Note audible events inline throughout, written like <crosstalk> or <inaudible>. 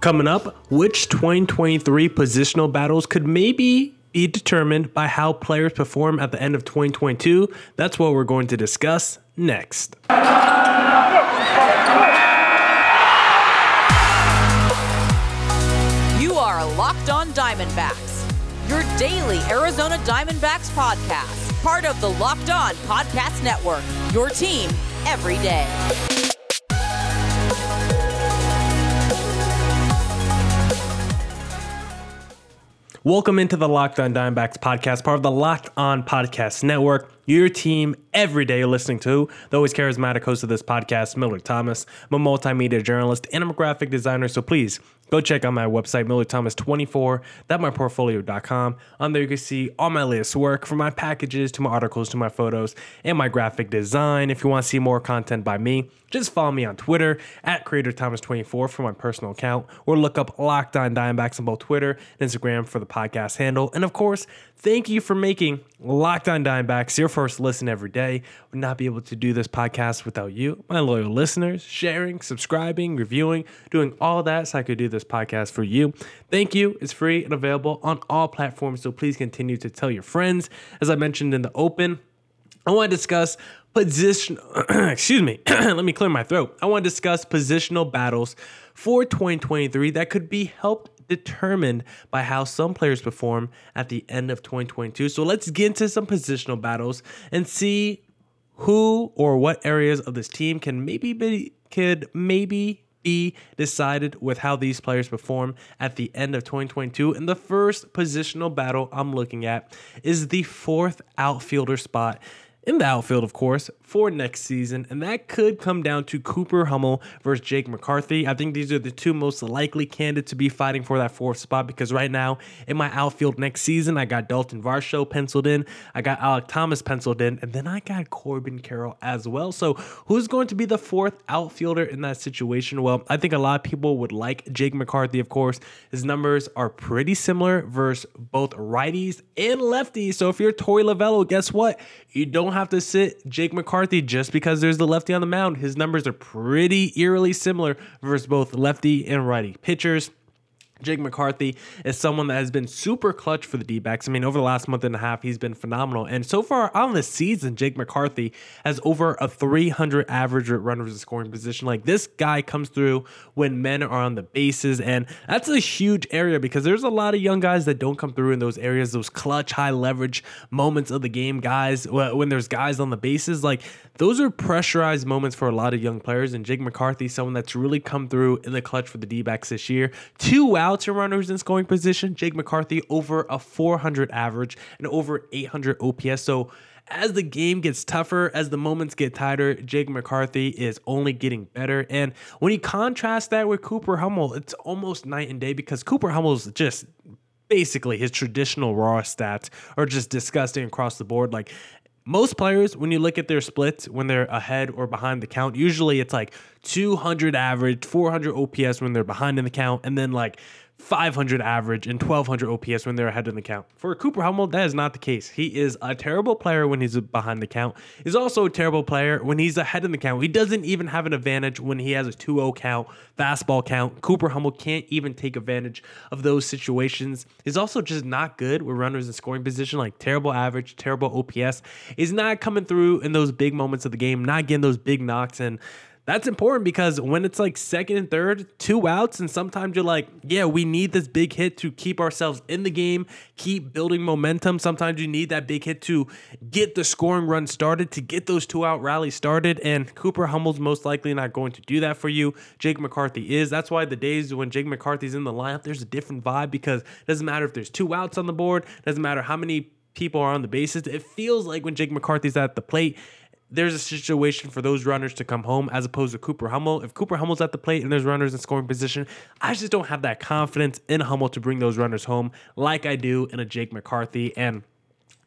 Coming up, which 2023 positional battles could maybe be determined by how players perform at the end of 2022? That's what we're going to discuss next. You are Locked On Diamondbacks, your daily Arizona Diamondbacks podcast, part of the Locked On Podcast Network, your team every day. Welcome into the Locked On Diamondbacks podcast, part of the Locked On Podcast Network. Your team every day listening to. The always charismatic host of this podcast, Miller Thomas. I'm a multimedia journalist and I'm a graphic designer, so please go check out my website, millerthomas24.myportfolio.com. On there, you can see all my latest work from my packages to my articles to my photos and my graphic design. If you want to see more content by me, just follow me on Twitter at CreatorThomas24 for my personal account, or look up Locked On Diamondbacks on both Twitter and Instagram for the podcast handle. And of course, thank you for making Locked On Diamondbacks your first listen every day. Would not be able to do this podcast without you, my loyal listeners, sharing, subscribing, reviewing, doing all that so I could do this podcast for you. Thank you. It's free and available on all platforms, so please continue to tell your friends. As I mentioned in the open, I want to discuss position. <clears throat> excuse me. <clears throat> Let me clear my throat. I want to discuss positional battles for 2023 that could be helped determined by how some players perform at the end of 2022. So let's get into some positional battles and see who or what areas of this team can maybe be could maybe be decided with how these players perform at the end of 2022. And the first positional battle I'm looking at is the fourth outfielder spot in the outfield, of course, for next season, and that could come down to Cooper Hummel versus Jake McCarthy. I think these are the two most likely candidates to be fighting for that fourth spot because right now in my outfield next season, I got Dalton Varsho penciled in, I got Alek Thomas penciled in, and then I got Corbin Carroll as well. So, who's going to be the fourth outfielder in that situation? Well, I think a lot of people would like Jake McCarthy, of course. His numbers are pretty similar versus both righties and lefties. So, if you're Torey Lovullo, guess what? You don't have to sit Jake McCarthy just because there's the lefty on the mound. His numbers are pretty eerily similar versus both lefty and righty pitchers. Jake McCarthy is someone that has been super clutch for the D backs. I mean, over the last month and a half, he's been phenomenal. And so far on this season, Jake McCarthy has over a 300 average with runners in scoring position. Like this guy comes through when men are on the bases. And that's a huge area because there's a lot of young guys that don't come through in those areas, those clutch, high leverage moments of the game, guys, when there's guys on the bases. Like those are pressurized moments for a lot of young players. And Jake McCarthy, someone that's really come through in the clutch for the D backs this year. Two out outs and runners in scoring position. Jake McCarthy over a 400 average and over 800 OPS. So as the game gets tougher, as the moments get tighter, Jake McCarthy is only getting better. And when you contrast that with Cooper Hummel, it's almost night and day because Cooper Hummel's just basically his traditional raw stats are just disgusting across the board. Like most players, when you look at their splits when they're ahead or behind the count, usually it's like 200 average, 400 OPS when they're behind in the count, and then like 500 average and 1200 OPS when they're ahead in the count. For Cooper Hummel, that is not the case. He is a terrible player when he's behind the count. He's also a terrible player when he's ahead in the count. He doesn't even have an advantage when he has a 2-0 count, fastball count. Cooper Hummel can't even take advantage of those situations. He's also just not good with runners in scoring position, like terrible average, terrible OPS. He's not coming through in those big moments of the game, not getting those big knocks and that's important because when it's like second and third, two outs, and sometimes you're like, yeah, we need this big hit to keep ourselves in the game, keep building momentum. Sometimes you need that big hit to get the scoring run started, to get those two out rallies started. And Cooper Hummel's most likely not going to do that for you. Jake McCarthy is. That's why the days when Jake McCarthy's in the lineup, there's a different vibe because it doesn't matter if there's two outs on the board, doesn't matter how many people are on the bases. It feels like when Jake McCarthy's at the plate, there's a situation for those runners to come home as opposed to Cooper Hummel. If Cooper Hummel's at the plate and there's runners in scoring position, I just don't have that confidence in Hummel to bring those runners home like I do in a Jake McCarthy. And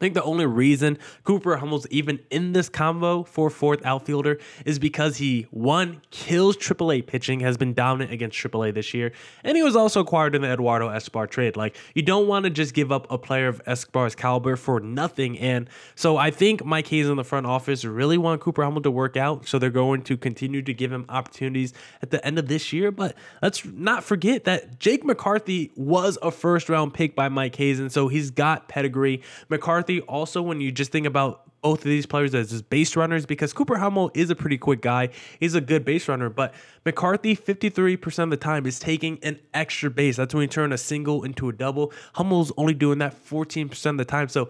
think the only reason Cooper Hummel's even in this combo for fourth outfielder is because he one kills AAA pitching, has been dominant against AAA this year, and he was also acquired in the Eduardo Escobar trade. Like you don't want to just give up a player of Escobar's caliber for nothing. And so I think Mike Hazen in the front office really want Cooper Hummel to work out, so they're going to continue to give him opportunities at the end of this year. But let's not forget that Jake McCarthy was a first round pick by Mike Hazen, and so he's got pedigree. McCarthy also when you just think about both of these players as just base runners because Cooper Hummel is a pretty quick guy. He's a good base runner, but McCarthy 53% of the time is taking an extra base. That's when you turn a single into a double. Hummel's only doing that 14% of the time. So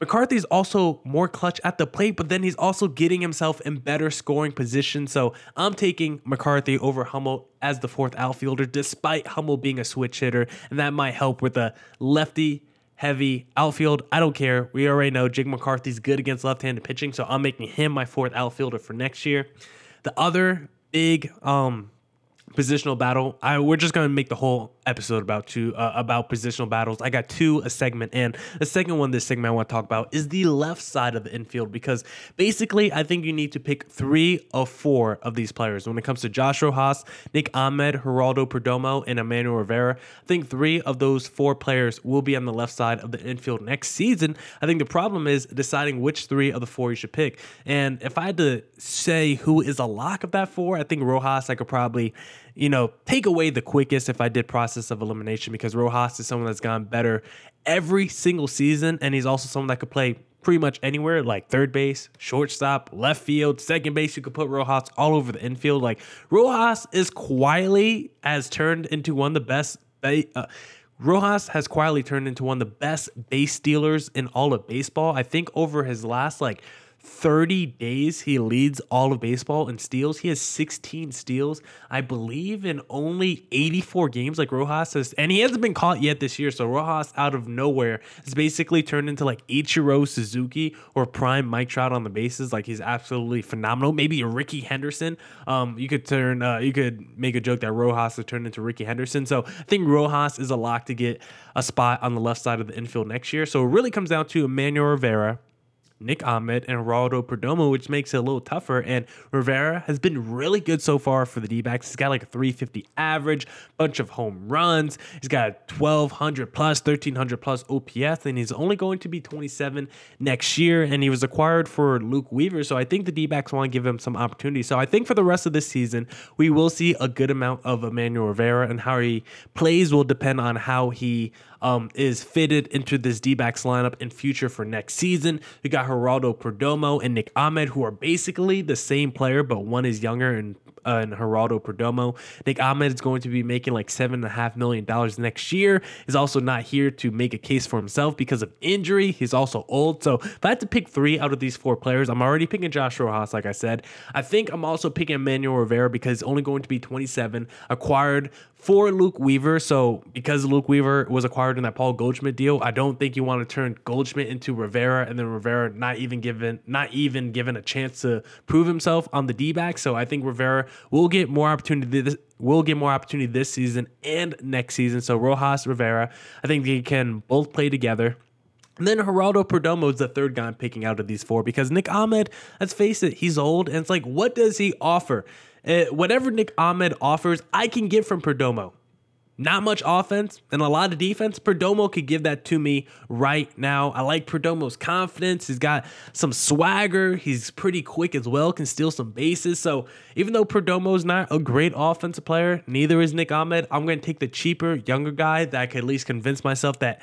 McCarthy's also more clutch at the plate, but then he's also getting himself in better scoring position. So I'm taking McCarthy over Hummel as the fourth outfielder, despite Hummel being a switch hitter, and that might help with a lefty heavy outfield. I don't care. We already know Jake McCarthy's good against left-handed pitching, so I'm making him my fourth outfielder for next year. The other big um positional battle. I we're just gonna make the whole episode about two uh, about positional battles. I got two a segment, and the second one, this segment I want to talk about is the left side of the infield because basically I think you need to pick three of four of these players when it comes to Josh Rojas, Nick Ahmed, Geraldo Perdomo, and Emmanuel Rivera. I think three of those four players will be on the left side of the infield next season. I think the problem is deciding which three of the four you should pick. And if I had to say who is a lock of that four, I think Rojas I could probably you know, take away the quickest if I did process of elimination because Rojas is someone that's gone better every single season. And he's also someone that could play pretty much anywhere, like third base, shortstop, left field, second base. You could put Rojas all over the infield. Like Rojas is quietly has turned into one of the best. Uh, Rojas has quietly turned into one of the best base stealers in all of baseball. I think over his last like 30 days he leads all of baseball in steals. He has 16 steals, I believe, in only 84 games. Like Rojas has, and he hasn't been caught yet this year. So Rojas, out of nowhere, has basically turned into like Ichiro Suzuki or prime Mike Trout on the bases. Like he's absolutely phenomenal. Maybe a Rickey Henderson. Um, you could turn, uh, you could make a joke that Rojas has turned into Rickey Henderson. So I think Rojas is a lock to get a spot on the left side of the infield next year. So it really comes down to Emmanuel Rivera Nick Ahmed and Geraldo Perdomo, which makes it a little tougher. And Rivera has been really good so far for the D backs. He's got like a 350 average, bunch of home runs. He's got 1,200 plus, 1,300 plus OPS, and he's only going to be 27 next year. And he was acquired for Luke Weaver. So I think the D backs want to give him some opportunity. So I think for the rest of this season, we will see a good amount of Emmanuel Rivera, and how he plays will depend on how he um, is fitted into this D backs lineup in future for next season. We got Geraldo Perdomo and Nick Ahmed, who are basically the same player, but one is younger and uh, and Geraldo Perdomo. Nick Ahmed is going to be making like seven and a half million dollars next year. Is also not here to make a case for himself because of injury. He's also old. So if I had to pick three out of these four players, I'm already picking Josh Rojas, like I said. I think I'm also picking Emmanuel Rivera because he's only going to be 27, acquired for Luke Weaver. So because Luke Weaver was acquired in that Paul Goldschmidt deal, I don't think you want to turn Goldschmidt into Rivera and then Rivera not even given not even given a chance to prove himself on the D back. So I think Rivera will get more opportunity this will get more opportunity this season and next season. So Rojas Rivera, I think they can both play together. And then Geraldo Perdomo is the third guy I'm picking out of these four because Nick Ahmed, let's face it, he's old. And it's like, what does he offer? Uh, whatever Nick Ahmed offers, I can get from Perdomo. Not much offense and a lot of defense. Perdomo could give that to me right now. I like Perdomo's confidence. He's got some swagger. He's pretty quick as well, can steal some bases. So even though Perdomo's not a great offensive player, neither is Nick Ahmed. I'm going to take the cheaper, younger guy that I could at least convince myself that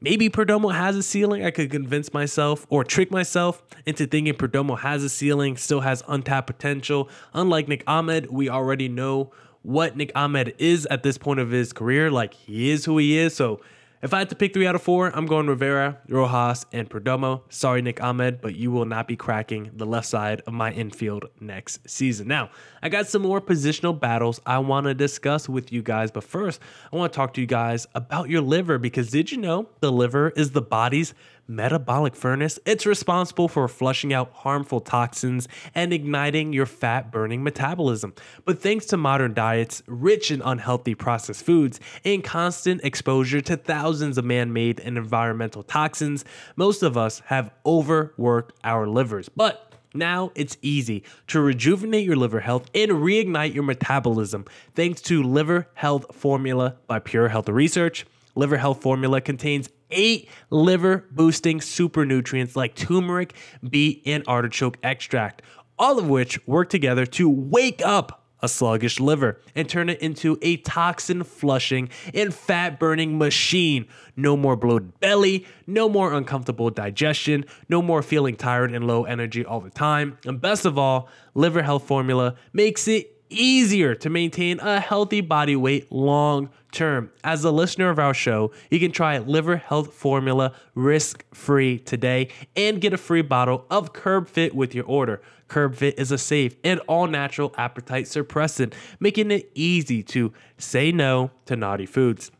maybe Perdomo has a ceiling. I could convince myself or trick myself into thinking Perdomo has a ceiling, still has untapped potential. Unlike Nick Ahmed, we already know what Nick Ahmed is at this point of his career. Like he is who he is. So if I had to pick three out of four, I'm going Rivera, Rojas, and Perdomo. Sorry, Nick Ahmed, but you will not be cracking the left side of my infield next season. Now, I got some more positional battles I want to discuss with you guys, but first, I want to talk to you guys about your liver because did you know the liver is the body's metabolic furnace. It's responsible for flushing out harmful toxins and igniting your fat burning metabolism. But thanks to modern diets, rich in unhealthy processed foods, and constant exposure to thousands of man made and environmental toxins, most of us have overworked our livers. But now it's easy to rejuvenate your liver health and reignite your metabolism thanks to Liver Health Formula by Pure Health Research. Liver Health Formula contains eight liver boosting super nutrients like turmeric, beet, and artichoke extract, all of which work together to wake up a sluggish liver and turn it into a toxin flushing and fat burning machine. No more bloated belly, no more uncomfortable digestion, no more feeling tired and low energy all the time. And best of all, Liver Health Formula makes it easier to maintain a healthy body weight long term. As a listener of our show, you can try Liver Health Formula risk free today and get a free bottle of Curb Fit with your order. Curb Fit is a safe and all natural appetite suppressant, making it easy to say no to naughty foods.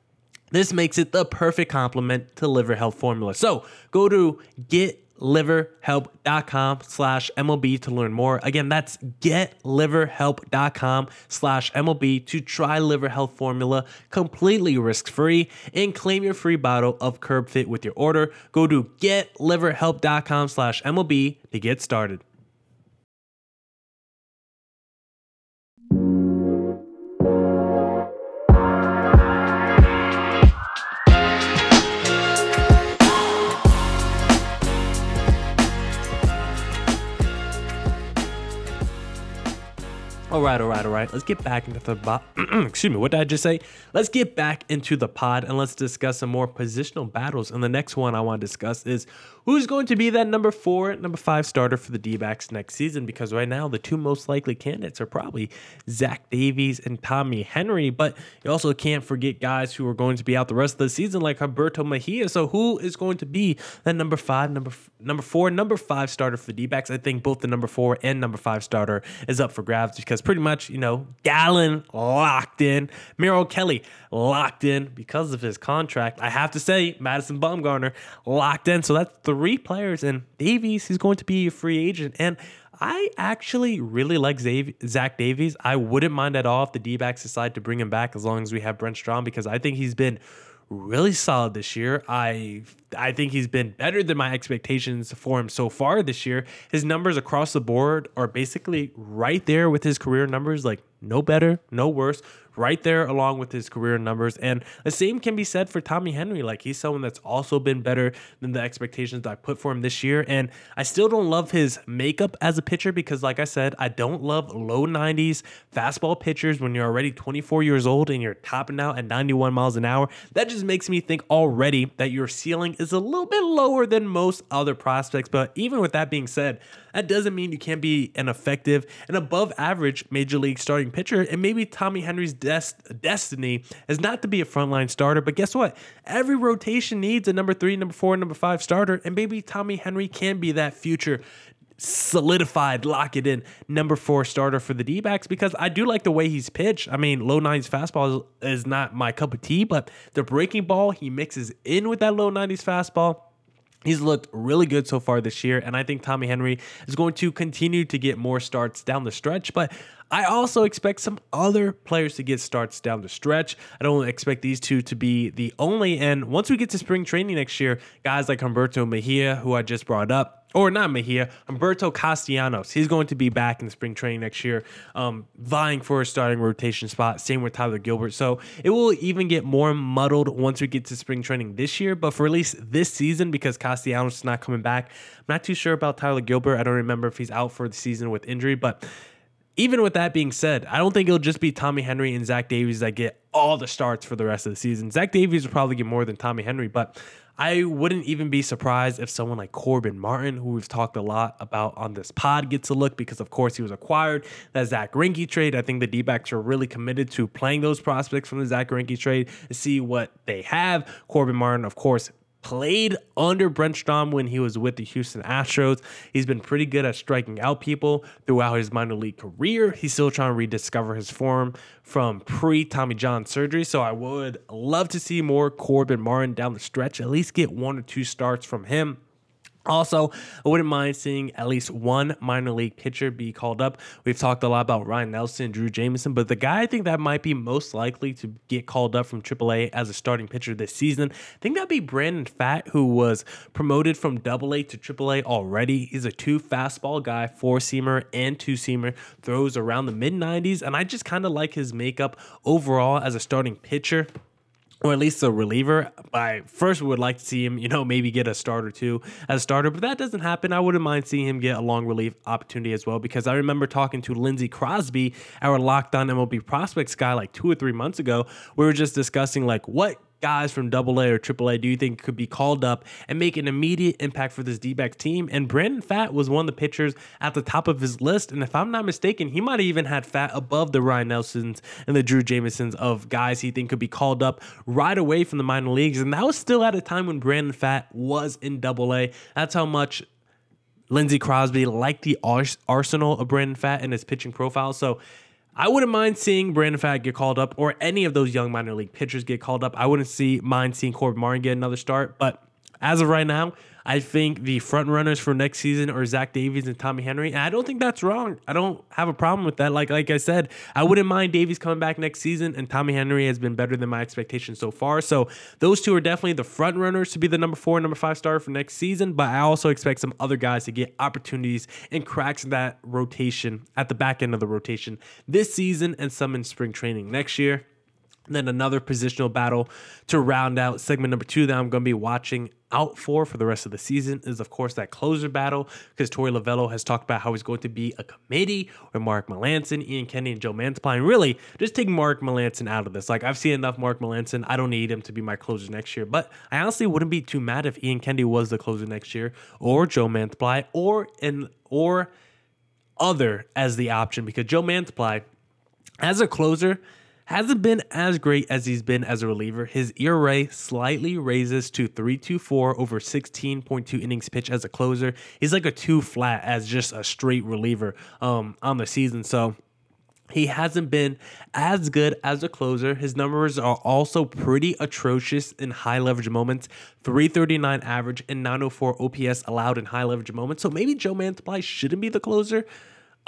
This makes it the perfect complement to Liver Health Formula. So go to getliverhelp.com slash MLB to learn more. Again, that's getliverhelp.com slash MLB to try Liver Health Formula completely risk-free and claim your free bottle of Curb Fit with your order. Go to getliverhelp.com slash MLB to get started. All right, all right, all right. Let's get back into the bo- <clears throat> excuse me. What did I just say? Let's get back into the pod and let's discuss some more positional battles. And the next one I want to discuss is who's going to be that number four, number five starter for the D-backs next season. Because right now the two most likely candidates are probably Zach Davies and Tommy Henry. But you also can't forget guys who are going to be out the rest of the season, like Humberto Mejia. So who is going to be that number five, number number four, number five starter for the D-backs? I think both the number four and number five starter is up for grabs because pretty much, you know, Gallen locked in, Merrill Kelly locked in because of his contract. I have to say, Madison Bumgarner locked in. So that's three players. And Davies, he's going to be a free agent. And I actually really like Zach Davies. I wouldn't mind at all if the D backs decide to bring him back as long as we have Brent Strom because I think he's been really solid this year. I I think he's been better than my expectations for him so far this year. His numbers across the board are basically right there with his career numbers, like no better, no worse right there along with his career numbers. And the same can be said for Tommy Henry. Like he's someone that's also been better than the expectations that I put for him this year. And I still don't love his makeup as a pitcher because, like I said, I don't love low 90s fastball pitchers when you're already 24 years old and you're topping out at 91 miles an hour. That just makes me think already that your ceiling is a little bit lower than most other prospects. But even with that being said, that doesn't mean you can't be an effective and above average major league starting pitcher. And maybe Tommy Henry's des- destiny is not to be a frontline starter, but guess what? Every rotation needs a number three, number four, number five starter, and maybe Tommy Henry can be that future solidified, lock it in, number four starter for the D backs because I do like the way he's pitched. I mean, low nineties fastball is, is not my cup of tea, but the breaking ball he mixes in with that low 90s fastball He's looked really good so far this year, and I think Tommy Henry is going to continue to get more starts down the stretch. But I also expect some other players to get starts down the stretch. I don't expect these two to be the only. And once we get to spring training next year, guys like Humberto Mejia, who I just brought up, or not Mejia, Humberto Castellanos. He's going to be back in spring training next year, um, vying for a starting rotation spot. Same with Tyler Gilbert. So it will even get more muddled once we get to spring training this year. But for at least this season, because Castellanos is not coming back, I'm not too sure about Tyler Gilbert. I don't remember if he's out for the season with injury, but even with that being said, I don't think it'll just be Tommy Henry and Zach Davies that get all the starts for the rest of the season. Zach Davies will probably get more than Tommy Henry, but I wouldn't even be surprised if someone like Corbin Martin, who we've talked a lot about on this pod, gets a look because, of course, he was acquired. That Zack Greinke trade. I think the D backs are really committed to playing those prospects from the Zack Greinke trade to see what they have. Corbin Martin, of course, played under Brent Strom when he was with the Houston Astros. He's been pretty good at striking out people throughout his minor league career. He's still trying to rediscover his form from pre Tommy John surgery. So I would love to see more Corbin Martin down the stretch, at least get one or two starts from him. Also, I wouldn't mind seeing at least one minor league pitcher be called up. We've talked a lot about Ryne Nelson, Drew Jameson, but the guy I think that might be most likely to get called up from AAA as a starting pitcher this season, I think that'd be Brandon Pfaadt, who was promoted from AA to AAA already. He's a two fastball guy, four seamer and two seamer, throws around the mid 90s, and I just kind of like his makeup overall as a starting pitcher or at least a reliever. I first would like to see him, you know, maybe get a start or two as a starter, but that doesn't happen. I wouldn't mind seeing him get a long relief opportunity as well because I remember talking to Lindsey Crosby, our locked on MLB prospects guy, like two or three months ago. We were just discussing like what guys from Double A or Triple A do you think could be called up and make an immediate impact for this D back team? And Brandon Pfaadt was one of the pitchers at the top of his list. And if I'm not mistaken, he might have even had Pfaadt above the Ryne Nelsons and the Drew Jamesons of guys he think could be called up right away from the minor leagues. And that was still at a time when Brandon Pfaadt was in Double A. That's how much Lindsey Crosby liked the arsenal of Brandon Pfaadt and his pitching profile. So I wouldn't mind seeing Brandon Pfaadt get called up or any of those young minor league pitchers get called up. I wouldn't see mind seeing Corbin Martin get another start, but as of right now, I think the front runners for next season are Zach Davies and Tommy Henry, and I don't think that's wrong. I don't have a problem with that. Like like I said, I wouldn't mind Davies coming back next season, and Tommy Henry has been better than my expectations so far. So those two are definitely the front runners to be the number four, and number five starter for next season. But I also expect some other guys to get opportunities and cracks in that rotation at the back end of the rotation this season, and some in spring training next year. Then another positional battle to round out segment number two that I'm going to be watching out for for the rest of the season is, of course, that closer battle because Torey Lovullo has talked about how he's going to be a committee with Mark Melancon, Ian Kennedy, and Joe Mantiply. And really, just take Mark Melancon out of this. Like, I've seen enough Mark Melancon. I don't need him to be my closer next year. But I honestly wouldn't be too mad if Ian Kennedy was the closer next year or Joe Mantiply or in or other as the option because Joe Mantiply, as a closer, hasn't been as great as he's been as a reliever. His ERA slightly raises to 3.24 over 16.2 innings pitched as a closer. He's like a two flat as just a straight reliever um, on the season. So he hasn't been as good as a closer. His numbers are also pretty atrocious in high leverage moments 339 average and 904 OPS allowed in high leverage moments. So maybe Joe Mantiply shouldn't be the closer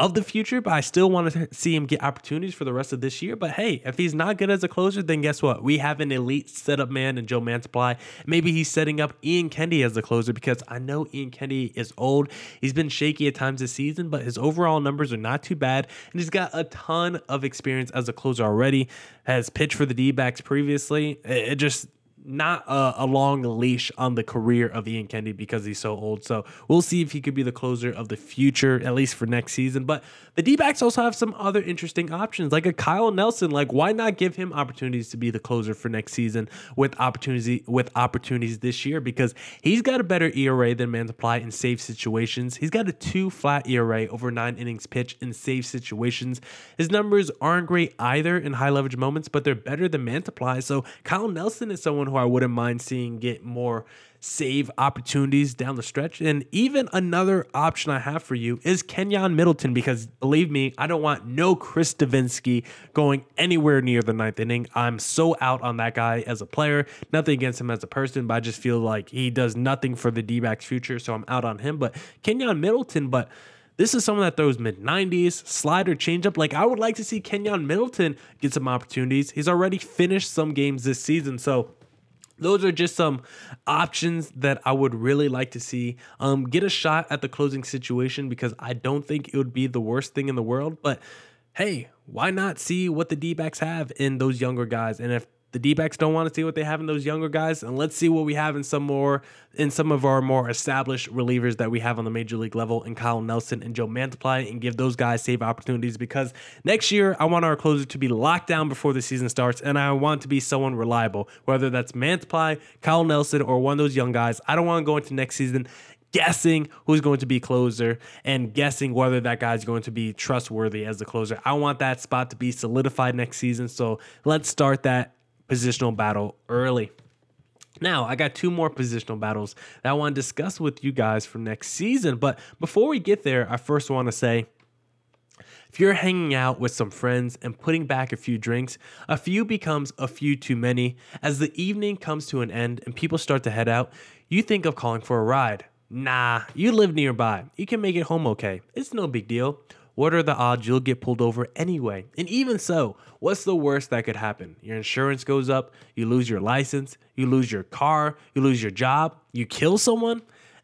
of the future, but I still want to see him get opportunities for the rest of this year. But hey, if he's not good as a closer, then guess what? We have an elite setup man in Joe Mantiply. Maybe he's setting up Ian Kennedy as the closer because I know Ian Kennedy is old. He's been shaky at times this season, but his overall numbers are not too bad. And he's got a ton of experience as a closer already. Has pitched for the D backs previously. It just not a, a, long leash on the career of Ian Kennedy because he's so old. So we'll see if he could be the closer of the future, at least for next season. But the D backs also have some other interesting options, like a Kyle Nelson. Like, why not give him opportunities to be the closer for next season with opportunity with opportunities this year? Because he's got a better ERA than Mantiply in safe situations. He's got a two flat ERA over nine innings pitched in safe situations. His numbers aren't great either in high leverage moments, but they're better than Mantiply. So Kyle Nelson is someone who I wouldn't mind seeing get more save opportunities down the stretch. And even another option I have for you is Keynan Middleton, because believe me, I don't want no Chris Devenski going anywhere near the ninth inning. I'm so out on that guy as a player. Nothing against him as a person, but I just feel like he does nothing for the D backs future. So I'm out on him. But Keynan Middleton, but this is someone that throws mid 90s, slider, changeup. Like, I would like to see Keynan Middleton get some opportunities. He's already finished some games this season. So those are just some options that I would really like to see. Um, get a shot at the closing situation because I don't think it would be the worst thing in the world. But hey, why not see what the D backs have in those younger guys? And if the D backs don't want to see what they have in those younger guys, and let's see what we have in some more in some of our more established relievers that we have on the major league level in Kyle Nelson and Joe Mantiply and give those guys save opportunities because next year I want our closer to be locked down before the season starts and I want to be someone reliable, whether that's Mantiply, Kyle Nelson, or one of those young guys. I don't want to go into next season guessing who's going to be closer and guessing whether that guy's going to be trustworthy as the closer. I want that spot to be solidified next season. So let's start that positional battle early. Now, I got two more positional battles that I want to discuss with you guys for next season. But before we get there, I first want to say if you're hanging out with some friends and putting back a few drinks, a few becomes a few too many. As the evening comes to an end and people start to head out, you think of calling for a ride. Nah, you live nearby. You can make it home okay. It's no big deal. What are the odds you'll get pulled over anyway? And even so, what's the worst that could happen? Your insurance goes up, you lose your license, you lose your car, you lose your job, you kill someone?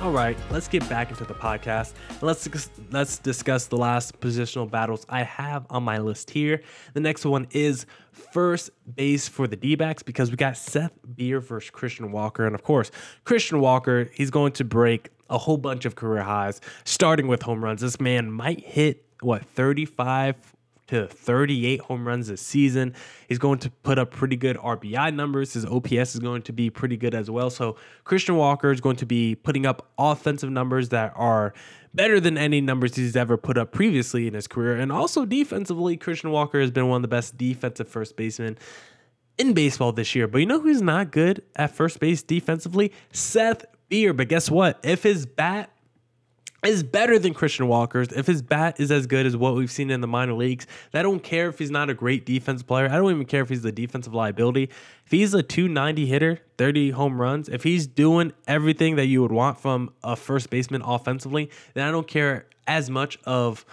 All right, let's get back into the podcast. Let's let's discuss the last positional battles I have on my list here. The next one is first base for the D-backs because we got Seth Beer versus Christian Walker, and of course, Christian Walker he's going to break a whole bunch of career highs, starting with home runs. This man might hit what 35 to 38 home runs this season. He's going to put up pretty good RBI numbers. His OPS is going to be pretty good as well. So Christian Walker is going to be putting up offensive numbers that are better than any numbers he's ever put up previously in his career. And also defensively, Christian Walker has been one of the best defensive first basemen in baseball this year. But you know who's not good at first base defensively? Seth Beer. But guess what? If his bat is better than Christian Walker's. If his bat is as good as what we've seen in the minor leagues, I don't care if he's not a great defense player. I don't even care if he's the defensive liability. If he's a 290 hitter, 30 home runs, if he's doing everything that you would want from a first baseman offensively, then I don't care as much of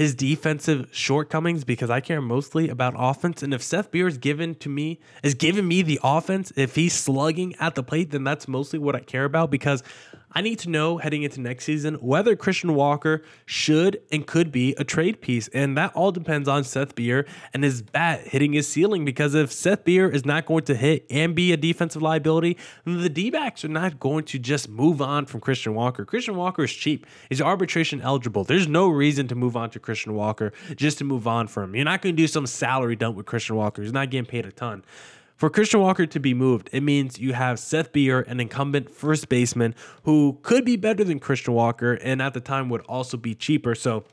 his defensive shortcomings because I care mostly about offense. And if Seth Beer is given to me, is giving me the offense, if he's slugging at the plate, then that's mostly what I care about because I need to know heading into next season whether Christian Walker should and could be a trade piece. And that all depends on Seth Beer and his bat hitting his ceiling. Because if Seth Beer is not going to hit and be a defensive liability, the D backs are not going to just move on from Christian Walker. Christian Walker is cheap, he's arbitration eligible. There's no reason to move on to Christian Walker just to move on from him. You're not going to do some salary dump with Christian Walker, he's not getting paid a ton. For Christian Walker to be moved, it means you have Seth Beer, an incumbent first baseman who could be better than Christian Walker and at the time would also be cheaper. So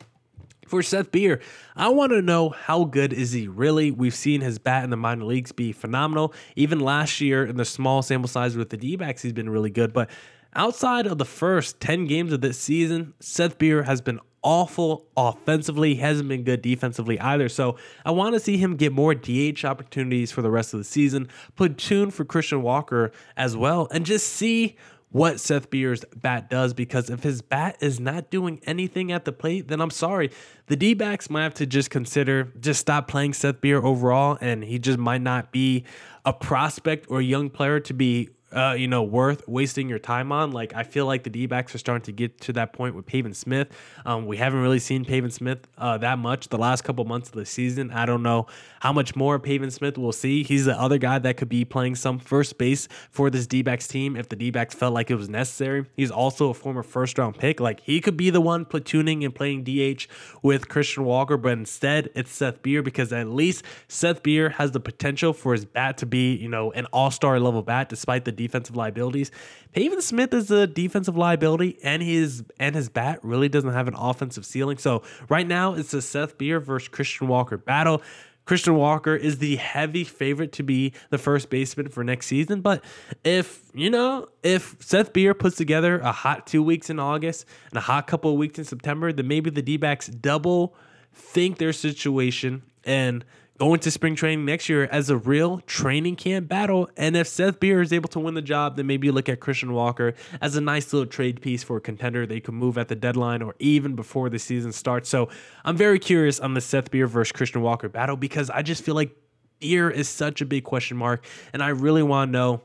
for Seth Beer, I want to know how good is he really? We've seen his bat in the minor leagues be phenomenal. Even last year in the small sample size with the D-backs, he's been really good. But outside of the first 10 games of this season, Seth Beer has been awful offensively. Hasn't been good defensively either. So I want to see him get more DH opportunities for the rest of the season. Platoon for Christian Walker as well, and just see what Seth Beer's bat does because if his bat is not doing anything at the plate, then I'm sorry. The D backs might have to just consider just stop playing Seth Beer overall, and he just might not be a prospect or a young player to be uh, you know, worth wasting your time on. Like, I feel like the D backs are starting to get to that point with Pavin Smith. Um, we haven't really seen Pavin Smith uh, that much the last couple months of the season. I don't know how much more Pavin Smith we'll see. He's the other guy that could be playing some first base for this D backs team if the D backs felt like it was necessary. He's also a former first round pick. Like, he could be the one platooning and playing DH with Christian Walker, but instead it's Seth Beer because at least Seth Beer has the potential for his bat to be, you know, an all star level bat despite the defensive liabilities. Pavin Smith is a defensive liability, and his and his bat really doesn't have an offensive ceiling. So right now it's a Seth Beer versus Christian Walker battle. Christian Walker is the heavy favorite to be the first baseman for next season. But if, you know, if Seth Beer puts together a hot two weeks in August and a hot couple of weeks in September, then maybe the D backs double think their situation and go to spring training next year as a real training camp battle. And if Seth Beer is able to win the job, then maybe look at Christian Walker as a nice little trade piece for a contender they can move at the deadline or even before the season starts. So I'm very curious on the Seth Beer versus Christian Walker battle because I just feel like Beer is such a big question mark, and I really want to know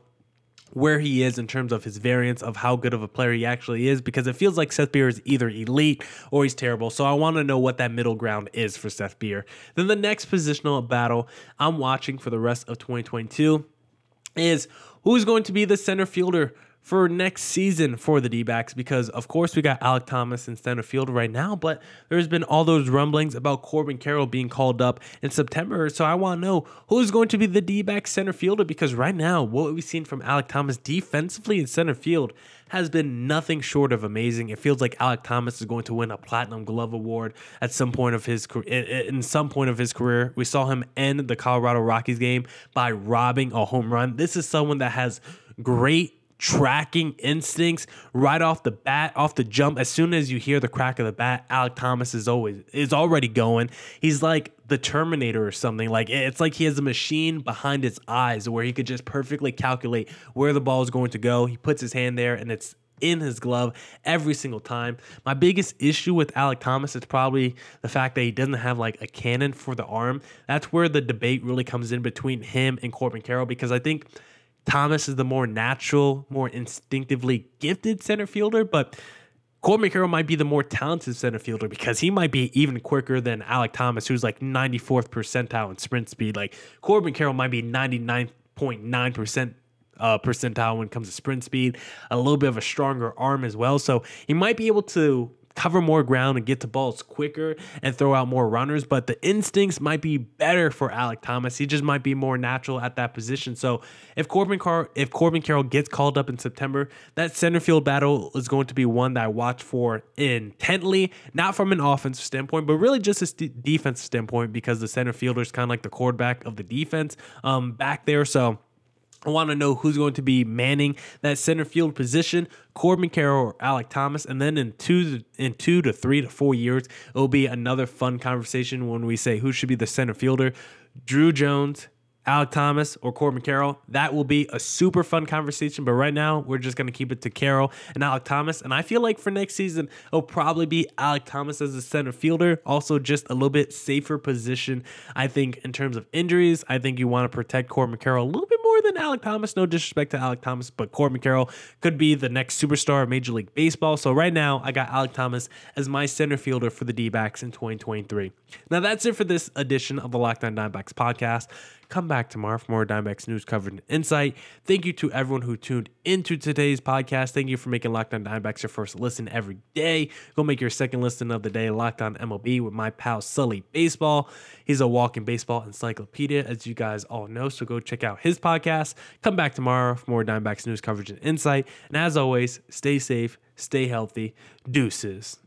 where he is in terms of his variance of how good of a player he actually is because it feels like Seth Beer is either elite or he's terrible. So I want to know what that middle ground is for Seth Beer. Then the next positional battle I'm watching for the rest of 2022 is who's going to be the center fielder for next season for the D backs because, of course, we got Alek Thomas in center field right now, but there's been all those rumblings about Corbin Carroll being called up in September. So I want to know who's going to be the D back center fielder because right now, what we've seen from Alek Thomas defensively in center field has been nothing short of amazing. It feels like Alek Thomas is going to win a Platinum Glove award at some point of his career. In some point of his career, we saw him end the Colorado Rockies game by robbing a home run. This is someone that has great tracking instincts right off the bat, off the jump. As soon as you hear the crack of the bat, Alek Thomas is always is already going. He's like the Terminator or something. Like it's like he has a machine behind his eyes where he could just perfectly calculate where the ball is going to go. He puts his hand there and it's in his glove every single time. My biggest issue with Alek Thomas is probably the fact that he doesn't have like a cannon for the arm. That's where the debate really comes in between him and Corbin Carroll because I think Thomas is the more natural, more instinctively gifted center fielder, but Corbin Carroll might be the more talented center fielder because he might be even quicker than Alek Thomas, who's like 94th percentile in sprint speed. Like Corbin Carroll might be 99.9% uh, percentile when it comes to sprint speed, a little bit of a stronger arm as well. So he might be able to cover more ground and get to balls quicker and throw out more runners. But the instincts might be better for Alek Thomas. He just might be more natural at that position. So if Corbin Car- if Corbin Carroll gets called up in September, that center field battle is going to be one that I watch for intently, not from an offensive standpoint, but really just a st- defensive standpoint because the center fielder is kind of like the quarterback of the defense um, back there. So I want to know who's going to be manning that center field position, Corbin Carroll or Alek Thomas. And then in two in two to three to four years, it will be another fun conversation when we say who should be the center fielder. Drew Jones, Alek Thomas or Corbin Carroll. That will be a super fun conversation. But right now, we're just going to keep it to Carroll and Alek Thomas. And I feel like for next season, it'll probably be Alek Thomas as a center fielder. Also, just a little bit safer position. I think in terms of injuries, I think you want to protect Corbin Carroll a little bit more than Alek Thomas. No disrespect to Alek Thomas, but Corbin Carroll could be the next superstar of Major League Baseball. So right now, I got Alek Thomas as my center fielder for the D backs in 2023. Now, that's it for this edition of the Locked On Diamondbacks podcast. Come back tomorrow for more Diamondbacks news coverage and insight. Thank you to everyone who tuned into today's podcast. Thank you for making On Diamondbacks your first listen every day. Go make your second listen of the day Locked On MLB with my pal Sully Baseball. He's a walking baseball encyclopedia, as you guys all know. So go check out his podcast. Come back tomorrow for more Diamondbacks news coverage and insight. And as always, stay safe, stay healthy. Deuces.